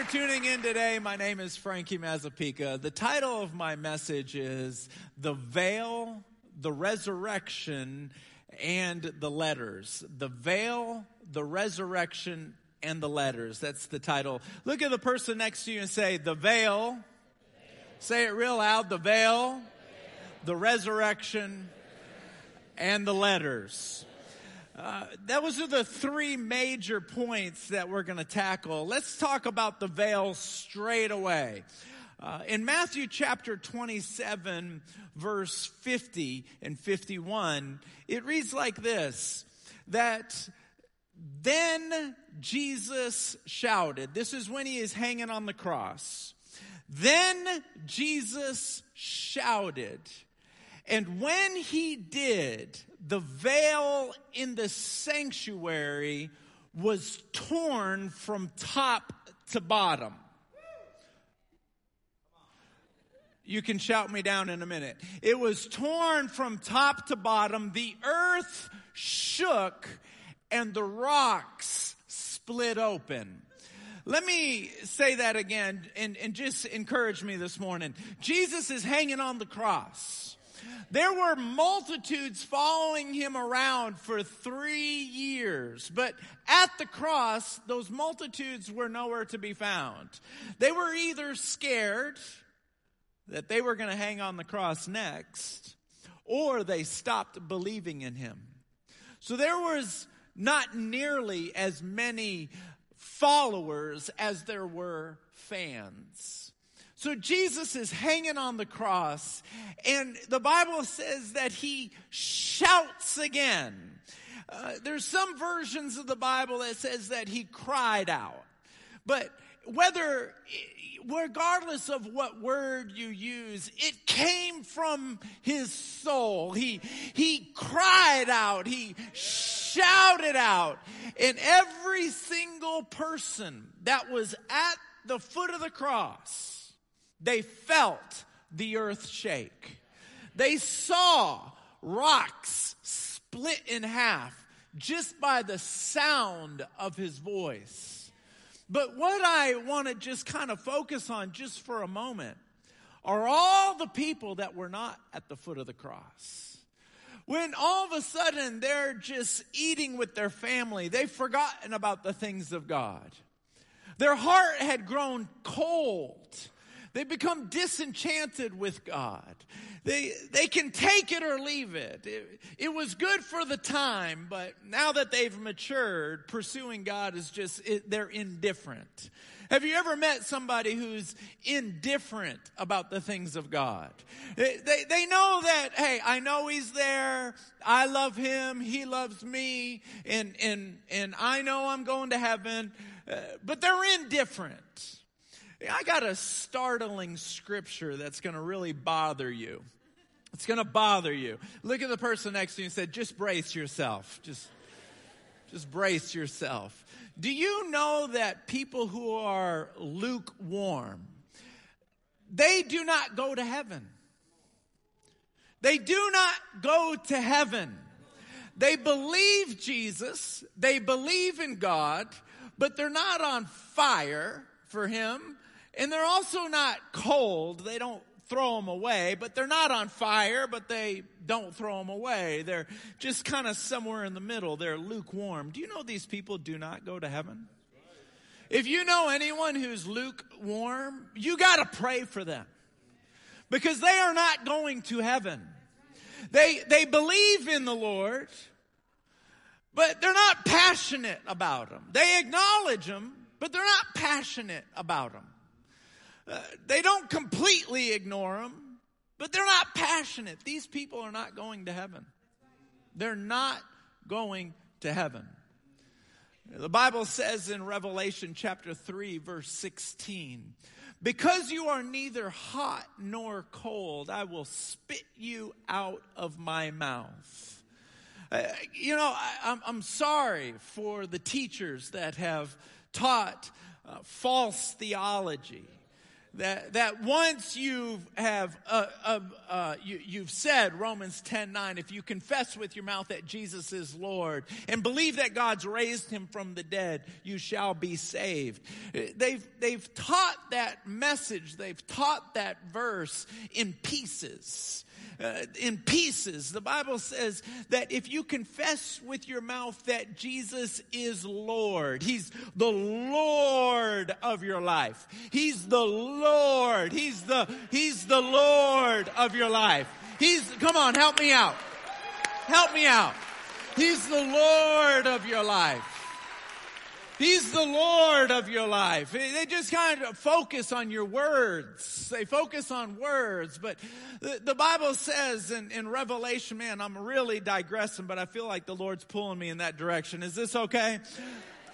For tuning in today. My name is Frankie Mazzapica. The title of my message is The Veil, the Resurrection, and the Letters. The Veil, the Resurrection, and the Letters. That's the title. Look at the person next to you and say, The Veil. Say it real loud. The Veil, the Resurrection, and the Letters. Uh, those are the three major points that we're going to tackle. Let's talk about the veil straight away. Uh, in Matthew chapter 27, verse 50 and 51, it reads like this that then Jesus shouted. This is when he is hanging on the cross. Then Jesus shouted. And when he did, the veil in the sanctuary was torn from top to bottom. You can shout me down in a minute. It was torn from top to bottom. The earth shook and the rocks split open. Let me say that again and, and just encourage me this morning. Jesus is hanging on the cross. There were multitudes following him around for three years, but at the cross, those multitudes were nowhere to be found. They were either scared that they were going to hang on the cross next, or they stopped believing in him. So there was not nearly as many followers as there were fans. So Jesus is hanging on the cross, and the Bible says that he shouts again. Uh, there's some versions of the Bible that says that he cried out. But whether, regardless of what word you use, it came from his soul. He, he cried out. He shouted out. And every single person that was at the foot of the cross they felt the earth shake. They saw rocks split in half just by the sound of his voice. But what I want to just kind of focus on just for a moment are all the people that were not at the foot of the cross. When all of a sudden they're just eating with their family, they've forgotten about the things of God. Their heart had grown cold. They become disenchanted with God. They, they can take it or leave it. it. It was good for the time, but now that they've matured, pursuing God is just, it, they're indifferent. Have you ever met somebody who's indifferent about the things of God? They, they, they, know that, hey, I know He's there. I love Him. He loves me. And, and, and I know I'm going to heaven. Uh, but they're indifferent. I got a startling scripture that's going to really bother you. It's going to bother you. Look at the person next to you and say, just brace yourself. Just, just brace yourself. Do you know that people who are lukewarm, they do not go to heaven? They do not go to heaven. They believe Jesus, they believe in God, but they're not on fire for Him. And they're also not cold. They don't throw them away, but they're not on fire, but they don't throw them away. They're just kind of somewhere in the middle. They're lukewarm. Do you know these people do not go to heaven? If you know anyone who's lukewarm, you got to pray for them because they are not going to heaven. They, they believe in the Lord, but they're not passionate about Him. They acknowledge Him, but they're not passionate about Him. They don't completely ignore them, but they're not passionate. These people are not going to heaven. They're not going to heaven. The Bible says in Revelation chapter 3 verse 16, because you are neither hot nor cold, I will spit you out of my mouth. Uh, you know, I, am sorry for the teachers that have taught uh, false theology that, that once you have uh, uh, uh, you, have said Romans 10 9, if you confess with your mouth that Jesus is Lord and believe that God's raised him from the dead, you shall be saved. They've, they've taught that message, they've taught that verse in pieces uh, in pieces. The Bible says that if you confess with your mouth that Jesus is Lord, He's the Lord of your life. He's the Lord. He's the, He's the Lord of your life. He's, come on, help me out. Help me out. He's the Lord of your life. He's the Lord of your life. They just kind of focus on your words. They focus on words. But the, the Bible says in, in Revelation, man, I'm really digressing, but I feel like the Lord's pulling me in that direction. Is this okay?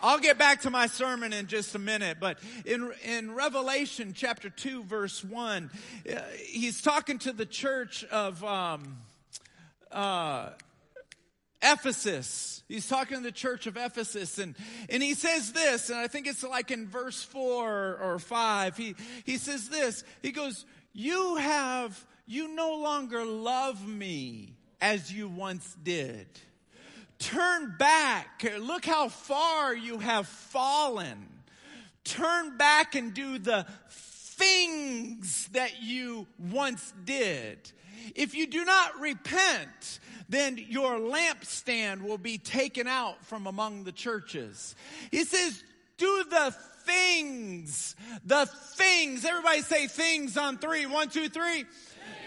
I'll get back to my sermon in just a minute, but in, in Revelation chapter 2 verse 1, uh, he's talking to the church of, um, uh, Ephesus. He's talking to the church of Ephesus and, and he says this, and I think it's like in verse four or five. He, he says this, he goes, you have, you no longer love me as you once did. Turn back. Look how far you have fallen. Turn back and do the things that you once did. If you do not repent, then your lampstand will be taken out from among the churches. He says, do the things, the things. Everybody say things on three. One, two, three.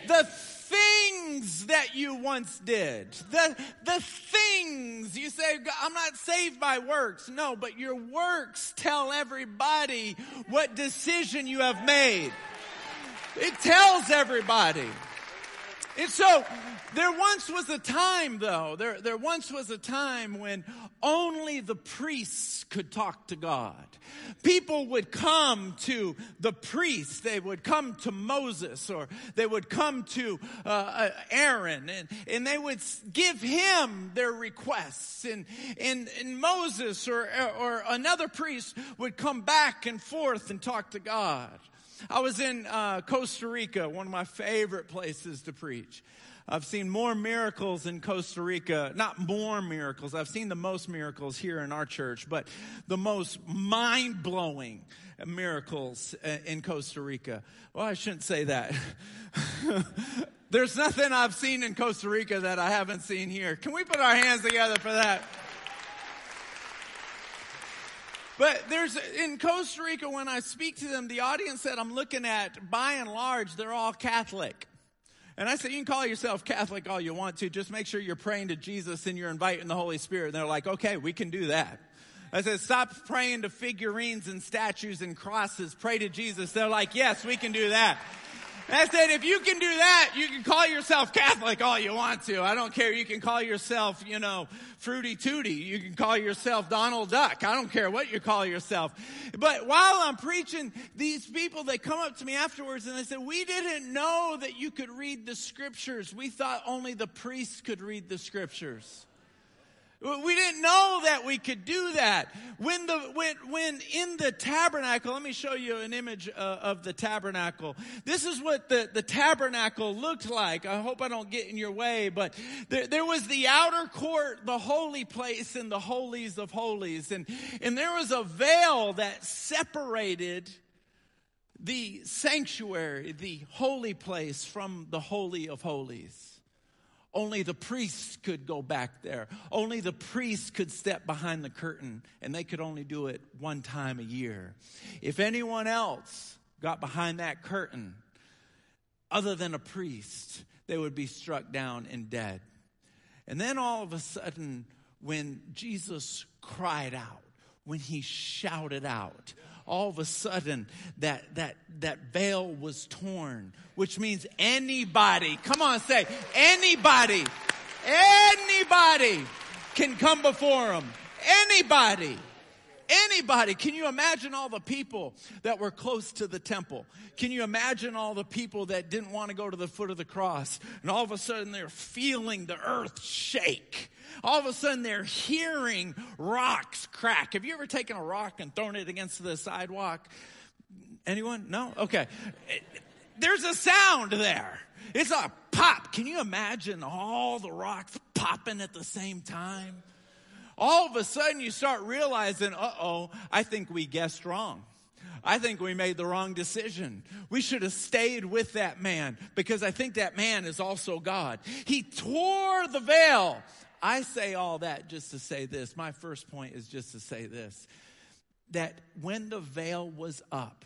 The things that you once did. The, the things. You say, I'm not saved by works. No, but your works tell everybody what decision you have made. It tells everybody. And so there once was a time though, there, there once was a time when only the priests could talk to God. People would come to the priests, they would come to Moses or they would come to uh, uh, Aaron and, and they would give him their requests and, and, and Moses or, or another priest would come back and forth and talk to God. I was in uh, Costa Rica, one of my favorite places to preach. I've seen more miracles in Costa Rica, not more miracles. I've seen the most miracles here in our church, but the most mind blowing miracles uh, in Costa Rica. Well, I shouldn't say that. There's nothing I've seen in Costa Rica that I haven't seen here. Can we put our hands together for that? But there's, in Costa Rica, when I speak to them, the audience that I'm looking at, by and large, they're all Catholic. And I said, you can call yourself Catholic all you want to. Just make sure you're praying to Jesus and you're inviting the Holy Spirit. And they're like, okay, we can do that. I said, stop praying to figurines and statues and crosses. Pray to Jesus. They're like, yes, we can do that. I said, if you can do that, you can call yourself Catholic all you want to. I don't care. You can call yourself, you know, Fruity Tooty. You can call yourself Donald Duck. I don't care what you call yourself. But while I'm preaching, these people, they come up to me afterwards and they said, we didn't know that you could read the scriptures. We thought only the priests could read the scriptures. We didn't know that we could do that. When the when when in the tabernacle, let me show you an image uh, of the tabernacle. This is what the the tabernacle looked like. I hope I don't get in your way, but there, there was the outer court, the holy place, and the holies of holies, and and there was a veil that separated the sanctuary, the holy place, from the holy of holies. Only the priests could go back there. Only the priests could step behind the curtain, and they could only do it one time a year. If anyone else got behind that curtain, other than a priest, they would be struck down and dead. And then all of a sudden, when Jesus cried out, when he shouted out, all of a sudden that, that, that veil was torn, which means anybody, come on, say, anybody, anybody can come before him. Anybody. Anybody. Can you imagine all the people that were close to the temple? Can you imagine all the people that didn't want to go to the foot of the cross? And all of a sudden they're feeling the earth shake all of a sudden they're hearing rocks crack. Have you ever taken a rock and thrown it against the sidewalk? Anyone? No? Okay. There's a sound there. It's a pop. Can you imagine all the rocks popping at the same time? All of a sudden you start realizing, uh oh, I think we guessed wrong. I think we made the wrong decision. We should have stayed with that man because I think that man is also God. He tore the veil. I say all that just to say this. My first point is just to say this that when the veil was up,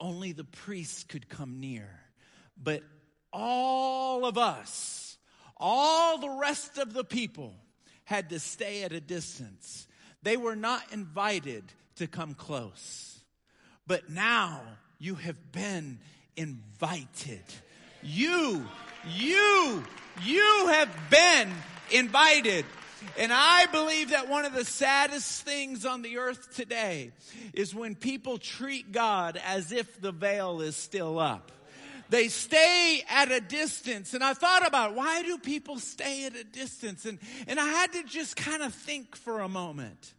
only the priests could come near. But all of us, all the rest of the people, had to stay at a distance. They were not invited to come close. But now you have been invited. You, you, you have been invited. And I believe that one of the saddest things on the earth today is when people treat God as if the veil is still up. They stay at a distance. And I thought about why do people stay at a distance? And, and I had to just kind of think for a moment.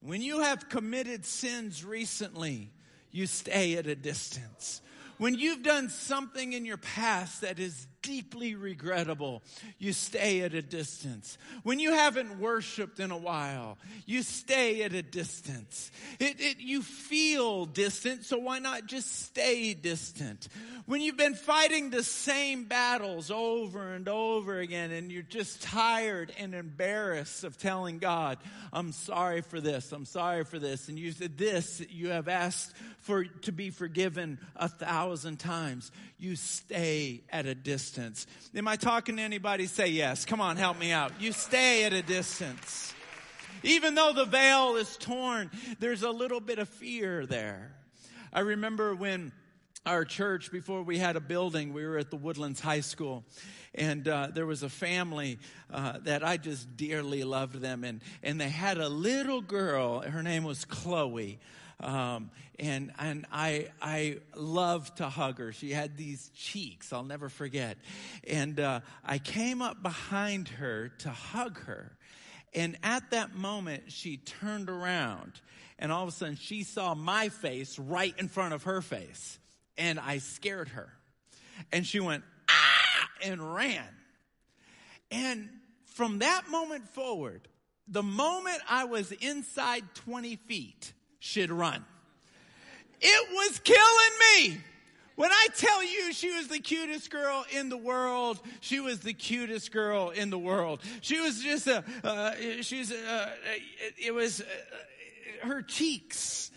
When you have committed sins recently, you stay at a distance. When you've done something in your past that is deeply regrettable, you stay at a distance. When you haven't worshiped in a while, you stay at a distance. It, it, you feel distant, so why not just stay distant? When you've been fighting the same battles over and over again and you're just tired and embarrassed of telling God, I'm sorry for this, I'm sorry for this, and you said this, you have asked for to be forgiven a thousand times, you stay at a distance. Am I talking to anybody? Say yes. Come on, help me out. You stay at a distance. Even though the veil is torn, there's a little bit of fear there. I remember when our church, before we had a building, we were at the Woodlands High School. And uh, there was a family uh, that I just dearly loved them. And, and they had a little girl, her name was Chloe. Um, and and I I loved to hug her. She had these cheeks I'll never forget. And uh, I came up behind her to hug her, and at that moment she turned around, and all of a sudden she saw my face right in front of her face, and I scared her, and she went ah and ran, and from that moment forward. The moment I was inside 20 feet, she'd run. It was killing me. When I tell you she was the cutest girl in the world, she was the cutest girl in the world. She was just a, uh, she's, uh, it, it was uh, her cheeks.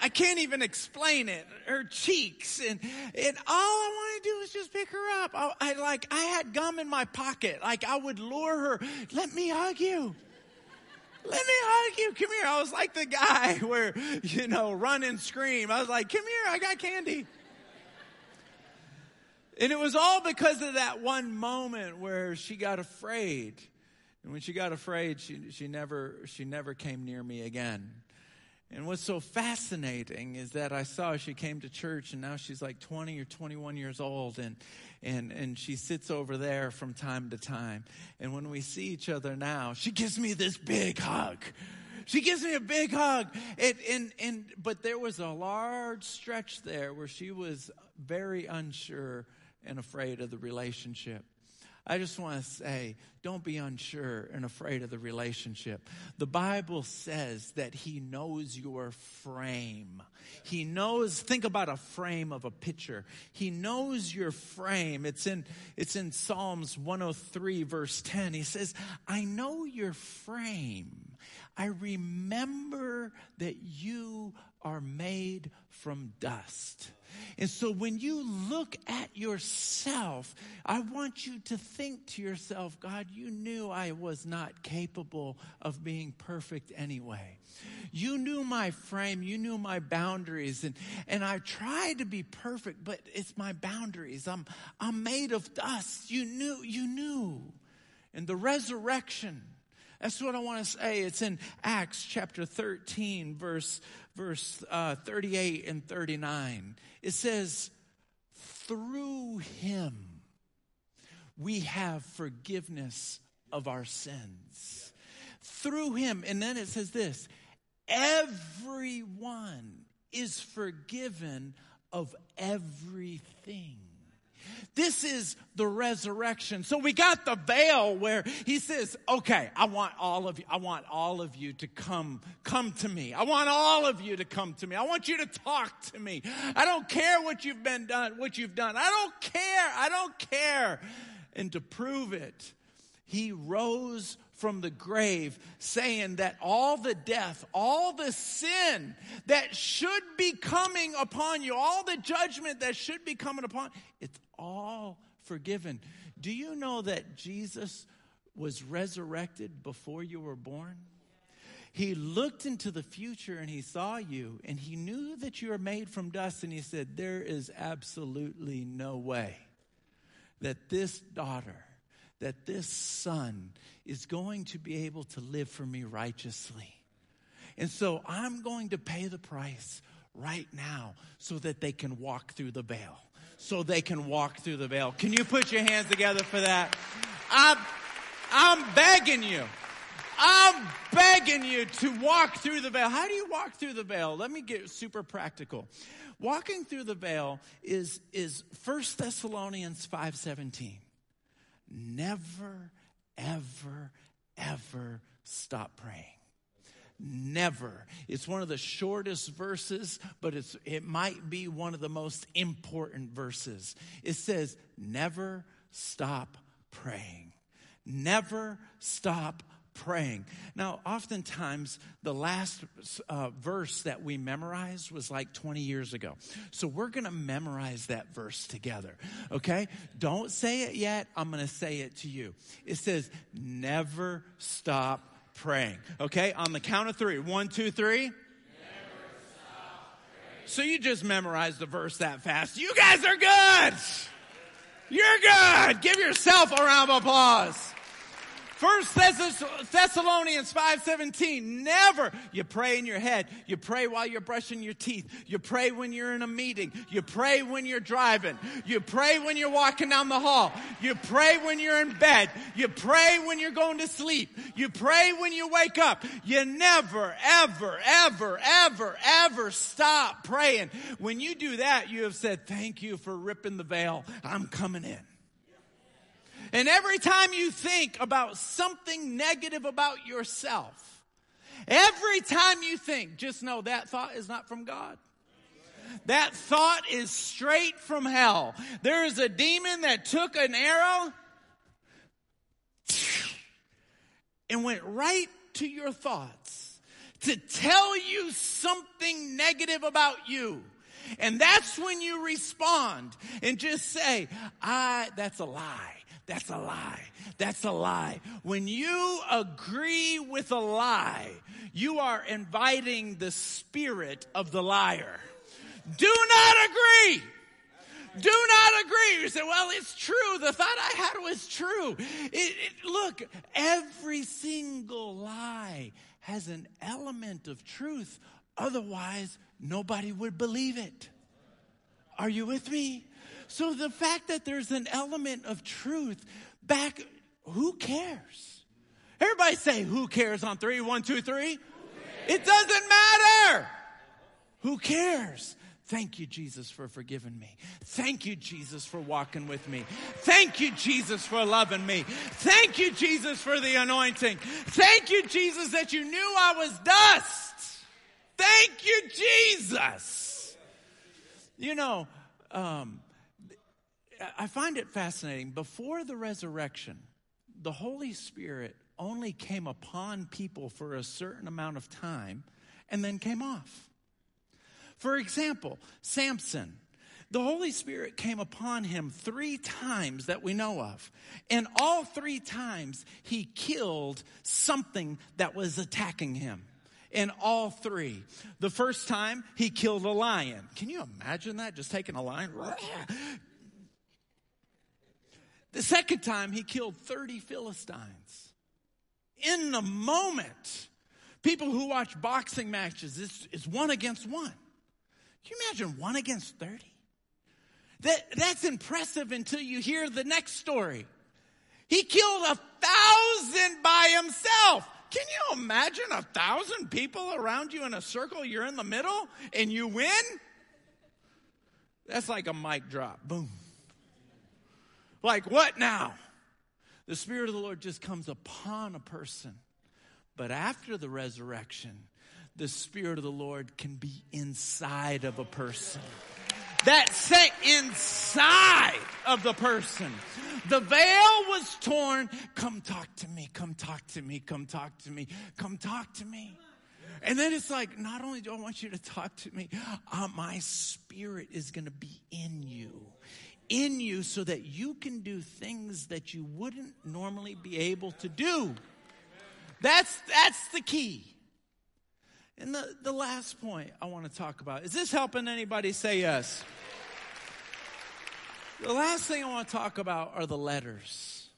I can't even explain it. Her cheeks and, and all I want to do is just pick her up. I, I like, I had gum in my pocket. Like I would lure her. Let me hug you let me hug you. Come here. I was like the guy where, you know, run and scream. I was like, come here. I got candy. And it was all because of that one moment where she got afraid. And when she got afraid, she, she never, she never came near me again. And what's so fascinating is that I saw she came to church and now she's like 20 or 21 years old and, and, and she sits over there from time to time. And when we see each other now, she gives me this big hug. She gives me a big hug. And, and, and, but there was a large stretch there where she was very unsure and afraid of the relationship. I just want to say, don't be unsure and afraid of the relationship. The Bible says that He knows your frame. He knows, think about a frame of a picture. He knows your frame. It's in, it's in Psalms 103 verse 10. He says, I know your frame. I remember that you are made from dust. And so when you look at yourself, I want you to think to yourself, God, you knew I was not capable of being perfect anyway. You knew my frame, you knew my boundaries, and, and I tried to be perfect, but it's my boundaries. I'm, I'm made of dust. You knew, you knew. And the resurrection, that's what I want to say. It's in Acts chapter 13, verse, verse uh, 38 and 39. It says, through him we have forgiveness of our sins. Through him. And then it says this everyone is forgiven of everything. This is the resurrection. So we got the veil where he says, okay, I want all of you, I want all of you to come, come to me. I want all of you to come to me. I want you to talk to me. I don't care what you've been done, what you've done. I don't care. I don't care. And to prove it, he rose from the grave saying that all the death, all the sin that should be coming upon you, all the judgment that should be coming upon, it's all forgiven. Do you know that Jesus was resurrected before you were born? He looked into the future and he saw you and he knew that you are made from dust and he said, There is absolutely no way that this daughter, that this son is going to be able to live for me righteously. And so I'm going to pay the price right now so that they can walk through the veil so they can walk through the veil. Can you put your hands together for that? I'm, I'm begging you. I'm begging you to walk through the veil. How do you walk through the veil? Let me get super practical. Walking through the veil is, is 1 Thessalonians 5.17. Never, ever, ever stop praying. Never. It's one of the shortest verses, but it's, it might be one of the most important verses. It says, never stop praying. Never stop praying. Now, oftentimes, the last uh, verse that we memorized was like 20 years ago. So we're going to memorize that verse together, okay? Don't say it yet. I'm going to say it to you. It says, never stop praying. Okay, on the count of three. One, two, three. So you just memorized the verse that fast. You guys are good. You're good. Give yourself a round of applause. First Thessalonians 5:17 never you pray in your head you pray while you're brushing your teeth you pray when you're in a meeting you pray when you're driving you pray when you're walking down the hall you pray when you're in bed you pray when you're going to sleep you pray when you wake up. You never ever ever ever ever stop praying. When you do that you have said thank you for ripping the veil. I'm coming in and every time you think about something negative about yourself, every time you think, just know that thought is not from God. That thought is straight from hell. There is a demon that took an arrow and went right to your thoughts to tell you something negative about you. And that's when you respond and just say, I, that's a lie. That's a lie. That's a lie. When you agree with a lie, you are inviting the spirit of the liar. Do not agree. Do not agree. You say, well, it's true. The thought I had was true. It, it, look, every single lie has an element of truth. Otherwise, nobody would believe it. Are you with me? So the fact that there's an element of truth back, who cares? Everybody say, who cares on three? One, two, three. It doesn't matter. Who cares? Thank you, Jesus, for forgiving me. Thank you, Jesus, for walking with me. Thank you, Jesus, for loving me. Thank you, Jesus, for the anointing. Thank you, Jesus, that you knew I was dust. Thank you, Jesus. You know, um, I find it fascinating. Before the resurrection, the Holy Spirit only came upon people for a certain amount of time and then came off. For example, Samson. The Holy Spirit came upon him three times that we know of. And all three times he killed something that was attacking him. In all three. The first time he killed a lion. Can you imagine that? Just taking a lion, the second time, he killed 30 Philistines. In the moment, people who watch boxing matches, it's, it's one against one. Can you imagine one against 30? That, that's impressive until you hear the next story. He killed a thousand by himself. Can you imagine a thousand people around you in a circle? You're in the middle and you win? That's like a mic drop. Boom. Like, what now? The Spirit of the Lord just comes upon a person. But after the resurrection, the Spirit of the Lord can be inside of a person. That set inside of the person. The veil was torn. Come talk to me. Come talk to me. Come talk to me. Come talk to me. And then it's like, not only do I want you to talk to me, uh, my spirit is going to be in you in you so that you can do things that you wouldn't normally be able to do. That's, that's the key. And the, the last point I want to talk about is this helping anybody say yes? The last thing I want to talk about are the letters.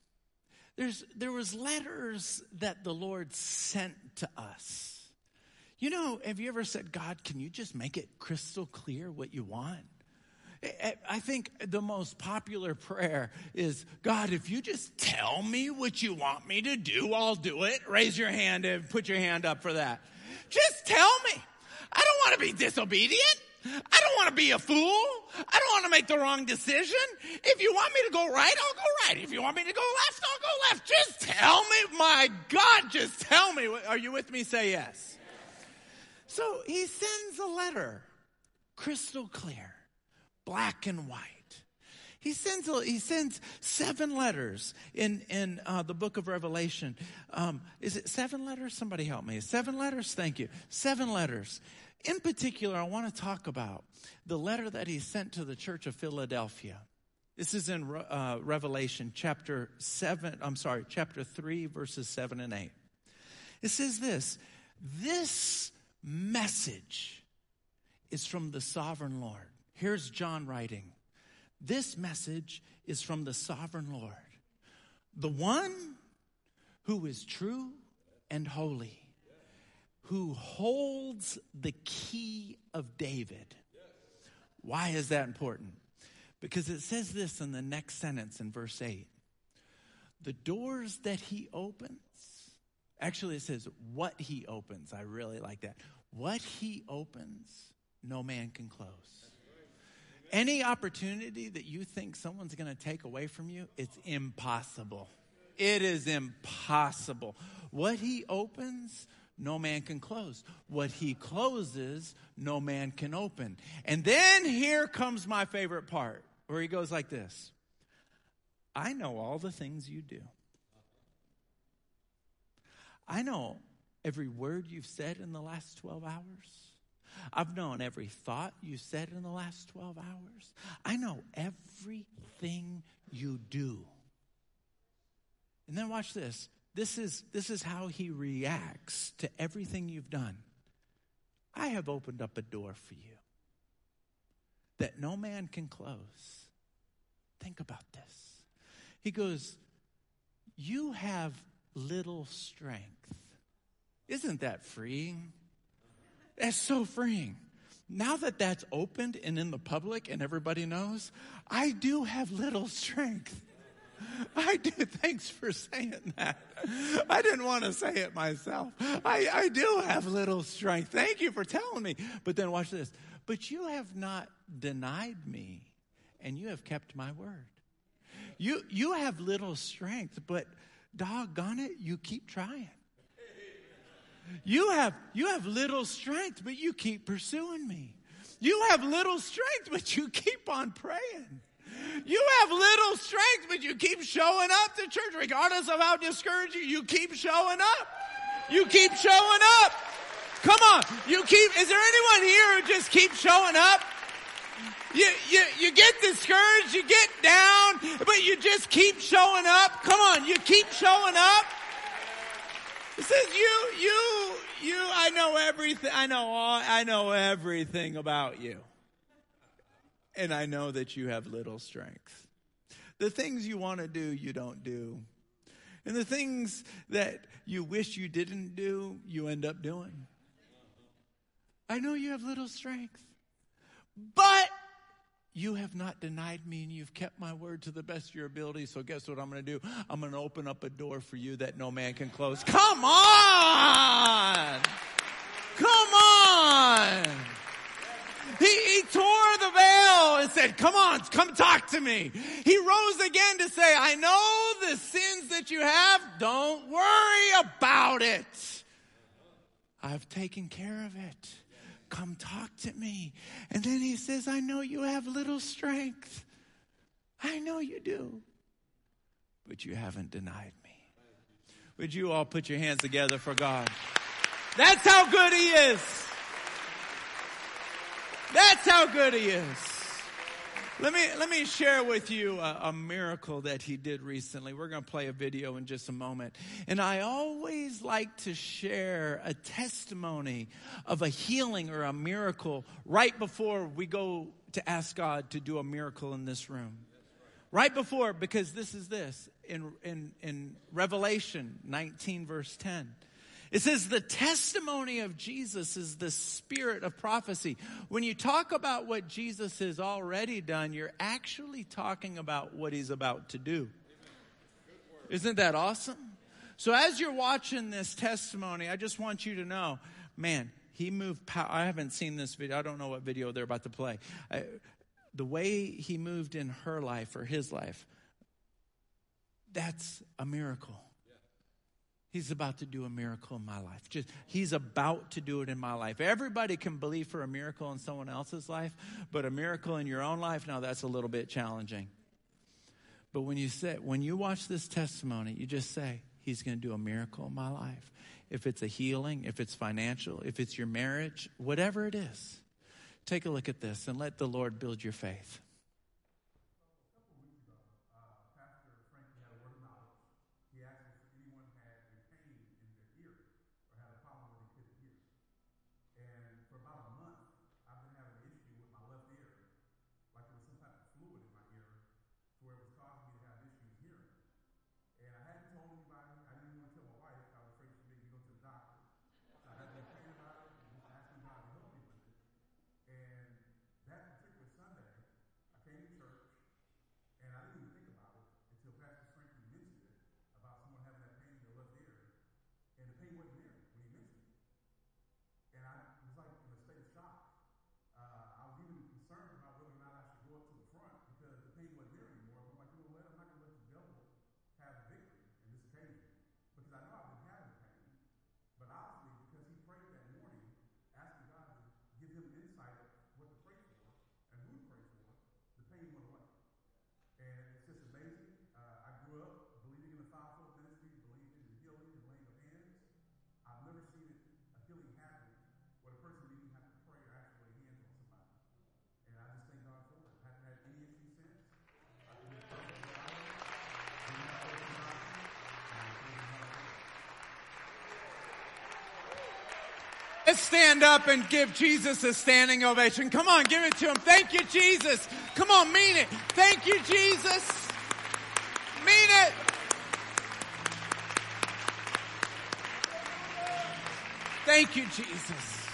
There's, there was letters that the Lord sent to us. You know, have you ever said, God, can you just make it crystal clear what you want? I think the most popular prayer is God, if you just tell me what you want me to do, I'll do it. Raise your hand and put your hand up for that. Just tell me. I don't want to be disobedient. I don't want to be a fool. I don't want to make the wrong decision. If you want me to go right, I'll go right. If you want me to go left, I'll go left. Just tell me. My God, just tell me. Are you with me? Say yes. So he sends a letter, crystal clear black and white. He sends, he sends seven letters in, in uh, the book of Revelation. Um, is it seven letters? Somebody help me. Seven letters? Thank you. Seven letters. In particular, I want to talk about the letter that he sent to the church of Philadelphia. This is in uh, Revelation chapter 7, I'm sorry, chapter 3, verses 7 and 8. It says this This message is from the sovereign Lord Here's John writing This message is from the sovereign Lord, the one who is true and holy, who holds the key of David. Why is that important? Because it says this in the next sentence in verse 8 the doors that he opens, actually, it says what he opens. I really like that. What he opens, no man can close. Any opportunity that you think someone's going to take away from you, it's impossible. It is impossible. What he opens, no man can close. What he closes, no man can open. And then here comes my favorite part where he goes like this I know all the things you do. I know every word you've said in the last 12 hours. I've known every thought you said in the last 12 hours. I know everything you do. And then watch this. This is, this is how he reacts to everything you've done. I have opened up a door for you that no man can close. Think about this. He goes, You have little strength. Isn't that freeing? That's so freeing. Now that that's opened and in the public and everybody knows, I do have little strength. I do. Thanks for saying that. I didn't want to say it myself. I, I do have little strength. Thank you for telling me. But then watch this. But you have not denied me and you have kept my word. You, you have little strength, but doggone it, you keep trying. You have, you have little strength, but you keep pursuing me. You have little strength, but you keep on praying. You have little strength, but you keep showing up to church, regardless of how discouraging you keep showing up. You keep showing up. Come on. You keep, is there anyone here who just keeps showing up? You, you, you get discouraged, you get down, but you just keep showing up. Come on, you keep showing up. It says you, you, you, I know everything. I know all, I know everything about you. And I know that you have little strength. The things you want to do, you don't do. And the things that you wish you didn't do, you end up doing. I know you have little strength. You have not denied me and you've kept my word to the best of your ability. So guess what I'm going to do? I'm going to open up a door for you that no man can close. Come on! Come on! He, he tore the veil and said, come on, come talk to me. He rose again to say, I know the sins that you have. Don't worry about it. I've taken care of it. Come talk to me. And then he says, I know you have little strength. I know you do. But you haven't denied me. Would you all put your hands together for God? That's how good he is. That's how good he is. Let me, let me share with you a, a, miracle that he did recently. We're going to play a video in just a moment. And I always like to share a testimony of a healing or a miracle right before we go to ask God to do a miracle in this room. Right before, because this is this in, in, in Revelation 19, verse 10. It says the testimony of Jesus is the spirit of prophecy. When you talk about what Jesus has already done, you're actually talking about what he's about to do. Isn't that awesome? So as you're watching this testimony, I just want you to know, man, he moved power. I haven't seen this video. I don't know what video they're about to play. I, the way he moved in her life or his life, that's a miracle. He's about to do a miracle in my life. Just he's about to do it in my life. Everybody can believe for a miracle in someone else's life, but a miracle in your own life, now that's a little bit challenging. But when you say when you watch this testimony, you just say, He's gonna do a miracle in my life. If it's a healing, if it's financial, if it's your marriage, whatever it is, take a look at this and let the Lord build your faith. Stand up and give Jesus a standing ovation. Come on, give it to him. Thank you, Jesus. Come on, mean it. Thank you, Jesus. Mean it. Thank you, Jesus.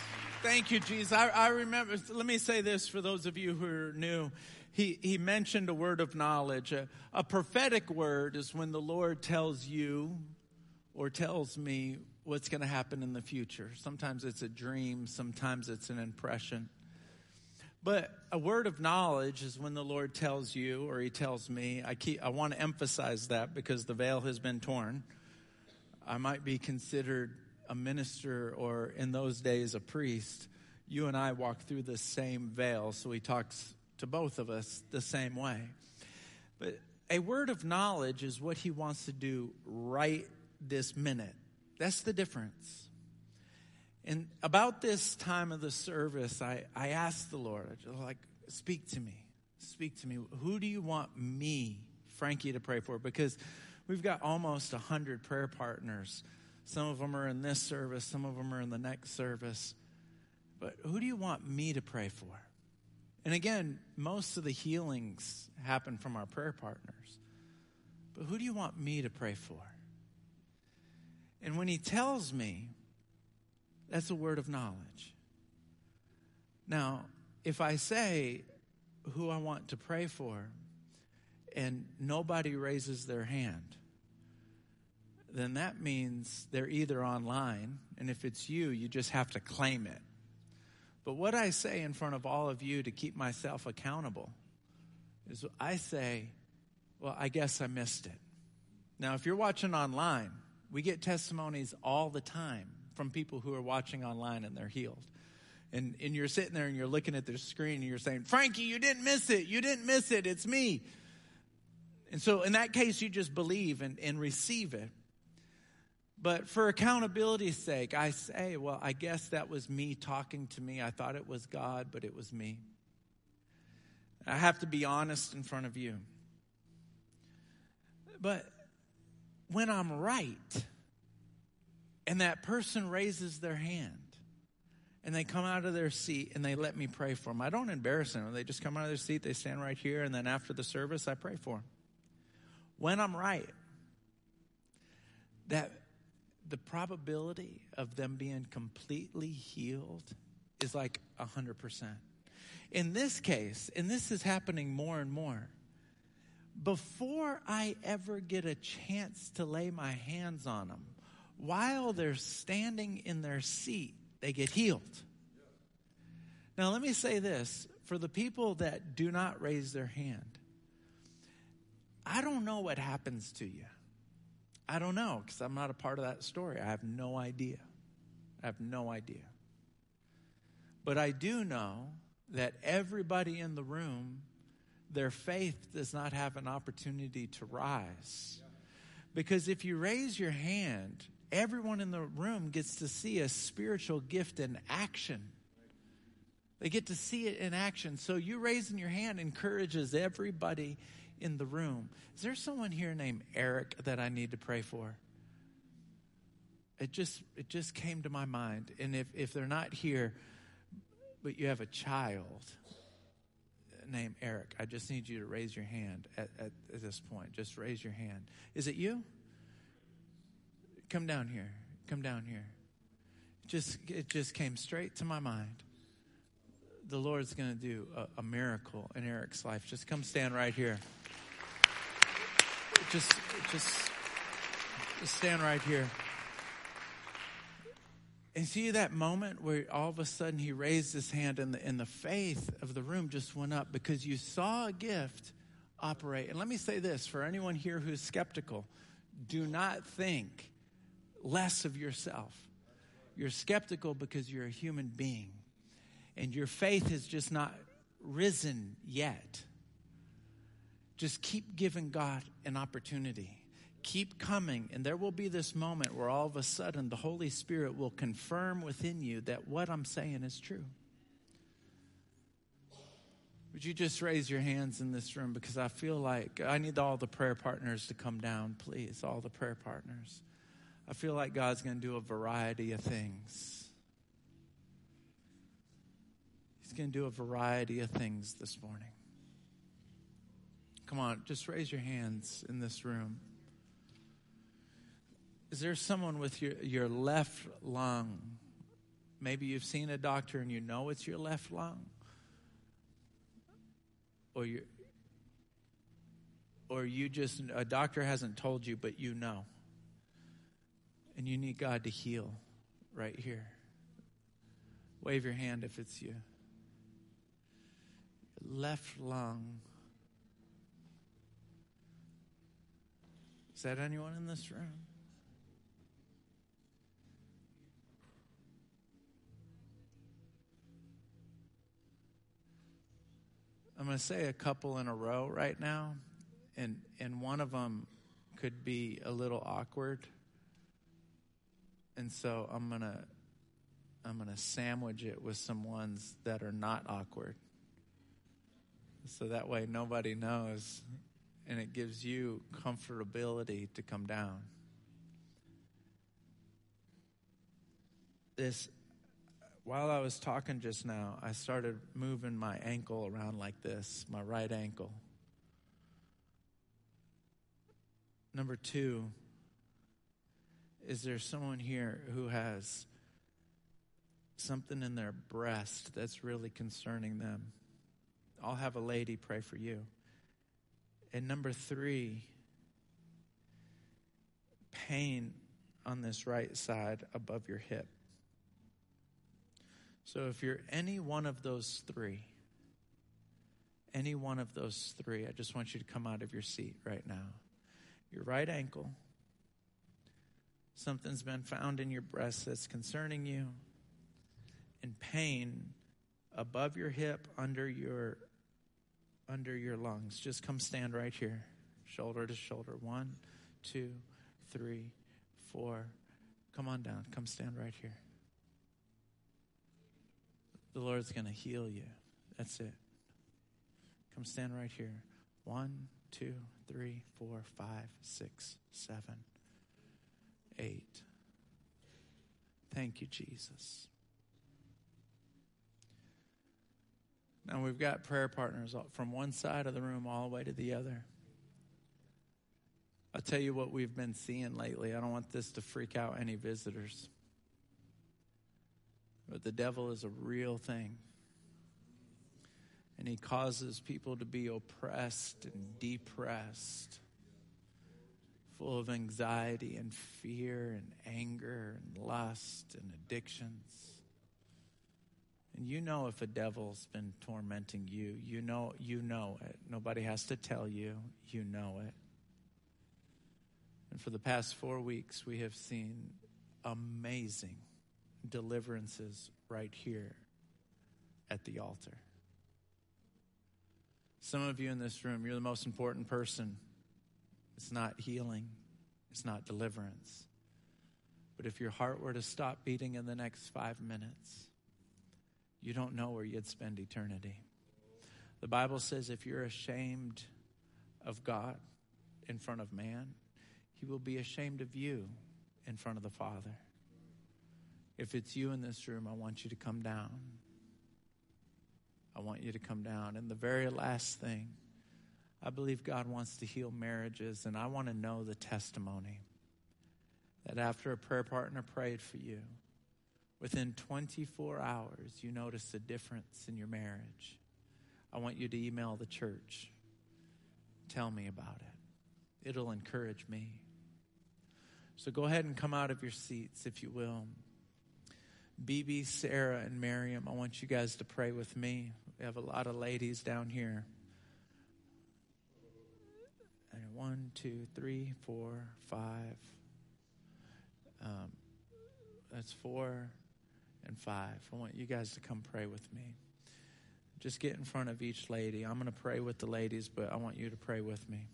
Thank you, Jesus. I, I, remember, let me say this for those of you who are new. He, he mentioned a word of knowledge. A, a prophetic word is when the Lord tells you or tells me what's going to happen in the future. Sometimes it's a dream, sometimes it's an impression. But a word of knowledge is when the Lord tells you or he tells me. I keep I want to emphasize that because the veil has been torn. I might be considered a minister or in those days a priest. You and I walk through the same veil, so he talks to both of us the same way. But a word of knowledge is what he wants to do right this minute that's the difference. And about this time of the service, I, I asked the Lord, like, speak to me. Speak to me. Who do you want me, Frankie, to pray for? Because we've got almost 100 prayer partners. Some of them are in this service, some of them are in the next service. But who do you want me to pray for? And again, most of the healings happen from our prayer partners. But who do you want me to pray for? And when he tells me, that's a word of knowledge. Now, if I say, who I want to pray for, and nobody raises their hand, then that means they're either online, and if it's you, you just have to claim it. But what I say in front of all of you to keep myself accountable is I say, well, I guess I missed it. Now, if you're watching online, we get testimonies all the time from people who are watching online and they're healed. And, and you're sitting there and you're looking at the screen and you're saying, Frankie, you didn't miss it. You didn't miss it. It's me. And so, in that case, you just believe and, and receive it. But for accountability's sake, I say, well, I guess that was me talking to me. I thought it was God, but it was me. I have to be honest in front of you. But when I'm right and that person raises their hand and they come out of their seat and they let me pray for them, I don't embarrass them. They just come out of their seat, they stand right here, and then after the service, I pray for them. When I'm right, that the probability of them being completely healed is like 100%. In this case, and this is happening more and more, before I ever get a chance to lay my hands on them, while they're standing in their seat, they get healed. Now, let me say this for the people that do not raise their hand, I don't know what happens to you. I don't know because I'm not a part of that story. I have no idea. I have no idea. But I do know that everybody in the room, their faith does not have an opportunity to rise. Because if you raise your hand, everyone in the room gets to see a spiritual gift in action. They get to see it in action. So you raising your hand encourages everybody in the room. Is there someone here named Eric that I need to pray for? It just it just came to my mind. And if, if they're not here, but you have a child named Eric, I just need you to raise your hand at, at, at this point. Just raise your hand. Is it you? Come down here. Come down here. It just it just came straight to my mind the Lord's going to do a, a, miracle in Eric's life. Just come stand right here just, just, just stand right here. And see that moment where all of a sudden he raised his hand and the, and the faith of the room just went up because you saw a gift operate. And let me say this for anyone here who's skeptical do not think less of yourself. You're skeptical because you're a human being and your faith has just not risen yet. Just keep giving God an opportunity. Keep coming, and there will be this moment where all of a sudden the Holy Spirit will confirm within you that what I'm saying is true. Would you just raise your hands in this room? Because I feel like I need all the prayer partners to come down, please. All the prayer partners. I feel like God's going to do a variety of things. He's going to do a variety of things this morning. Come on, just raise your hands in this room. Is there someone with your, your left lung? Maybe you've seen a doctor and you know it's your left lung. Or you or you just a doctor hasn't told you but you know. And you need God to heal right here. Wave your hand if it's you. Left lung. Is that anyone in this room? I'm going to say a couple in a row right now, and and one of them could be a little awkward, and so I'm gonna I'm gonna sandwich it with some ones that are not awkward, so that way nobody knows and it gives you comfortability to come down. This, while I was talking just now, I started moving my ankle around like this, my right ankle. Number two, is there someone here who has something in their breast that's really concerning them? I'll have a lady pray for you. And number three, pain on this right side above your hip. So if you're any one of those three, any one of those three, I just want you to come out of your seat right now. Your right ankle, something's been found in your breast that's concerning you, and pain above your hip, under your under your lungs. Just come stand right here, shoulder to shoulder. One, two, three, four. Come on down. Come stand right here. The Lord's going to heal you. That's it. Come stand right here. One, two, three, four, five, six, seven, eight. Thank you, Jesus. Now we've got prayer partners from one side of the room all the way to the other. I'll tell you what we've been seeing lately. I don't want this to freak out any visitors. But the devil is a real thing. And he causes people to be oppressed and depressed, full of anxiety and fear and anger and lust and addictions. And you know if a devil's been tormenting you, you know you know it. Nobody has to tell you, you know it. And for the past 4 weeks we have seen amazing deliverances right here at the altar. Some of you in this room, you're the most important person. It's not healing, it's not deliverance. But if your heart were to stop beating in the next five minutes, you don't know where you'd spend eternity. The Bible says if you're ashamed of God in front of man, he will be ashamed of you in front of the Father. If it's you in this room, I want you to come down. I want you to come down. And the very last thing, I believe God wants to heal marriages, and I want to know the testimony that after a prayer partner prayed for you, within 24 hours, you notice a difference in your marriage. I want you to email the church. Tell me about it. It'll encourage me. So go ahead and come out of your seats, if you will. BB, Sarah, and Miriam, I want you guys to pray with me. We have a lot of ladies down here. And one, two, three, four, five. Um, that's four and five. I want you guys to come pray with me. Just get in front of each lady. I'm going to pray with the ladies, but I want you to pray with me.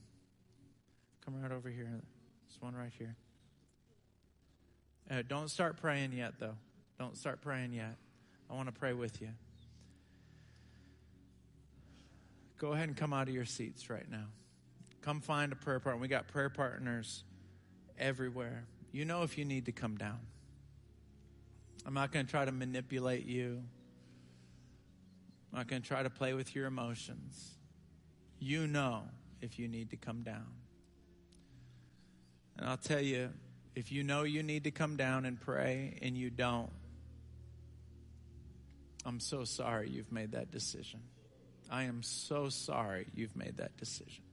Come right over here. This one right here. Uh, don't start praying yet, though. Don't start praying yet. I want to pray with you. Go ahead and come out of your seats right now. Come find a prayer partner. We got prayer partners everywhere. You know if you need to come down. I'm not going to try to manipulate you. I'm not going to try to play with your emotions. You know if you need to come down. And I'll tell you, if you know you need to come down and pray and you don't, I'm so sorry you've made that decision. I am so sorry you've made that decision.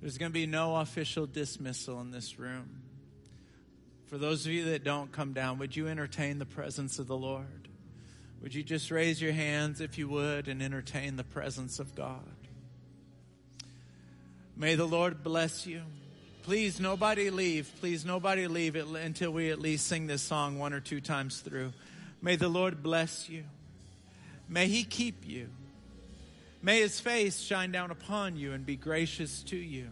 There's going to be no official dismissal in this room. For those of you that don't come down, would you entertain the presence of the Lord? Would you just raise your hands, if you would, and entertain the presence of God? May the Lord bless you. Please, nobody leave. Please, nobody leave until we at least sing this song one or two times through. May the Lord bless you. May He keep you. May His face shine down upon you and be gracious to you.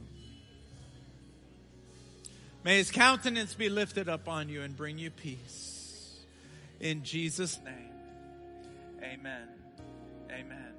May His countenance be lifted up on you and bring you peace. In Jesus' name, amen. Amen.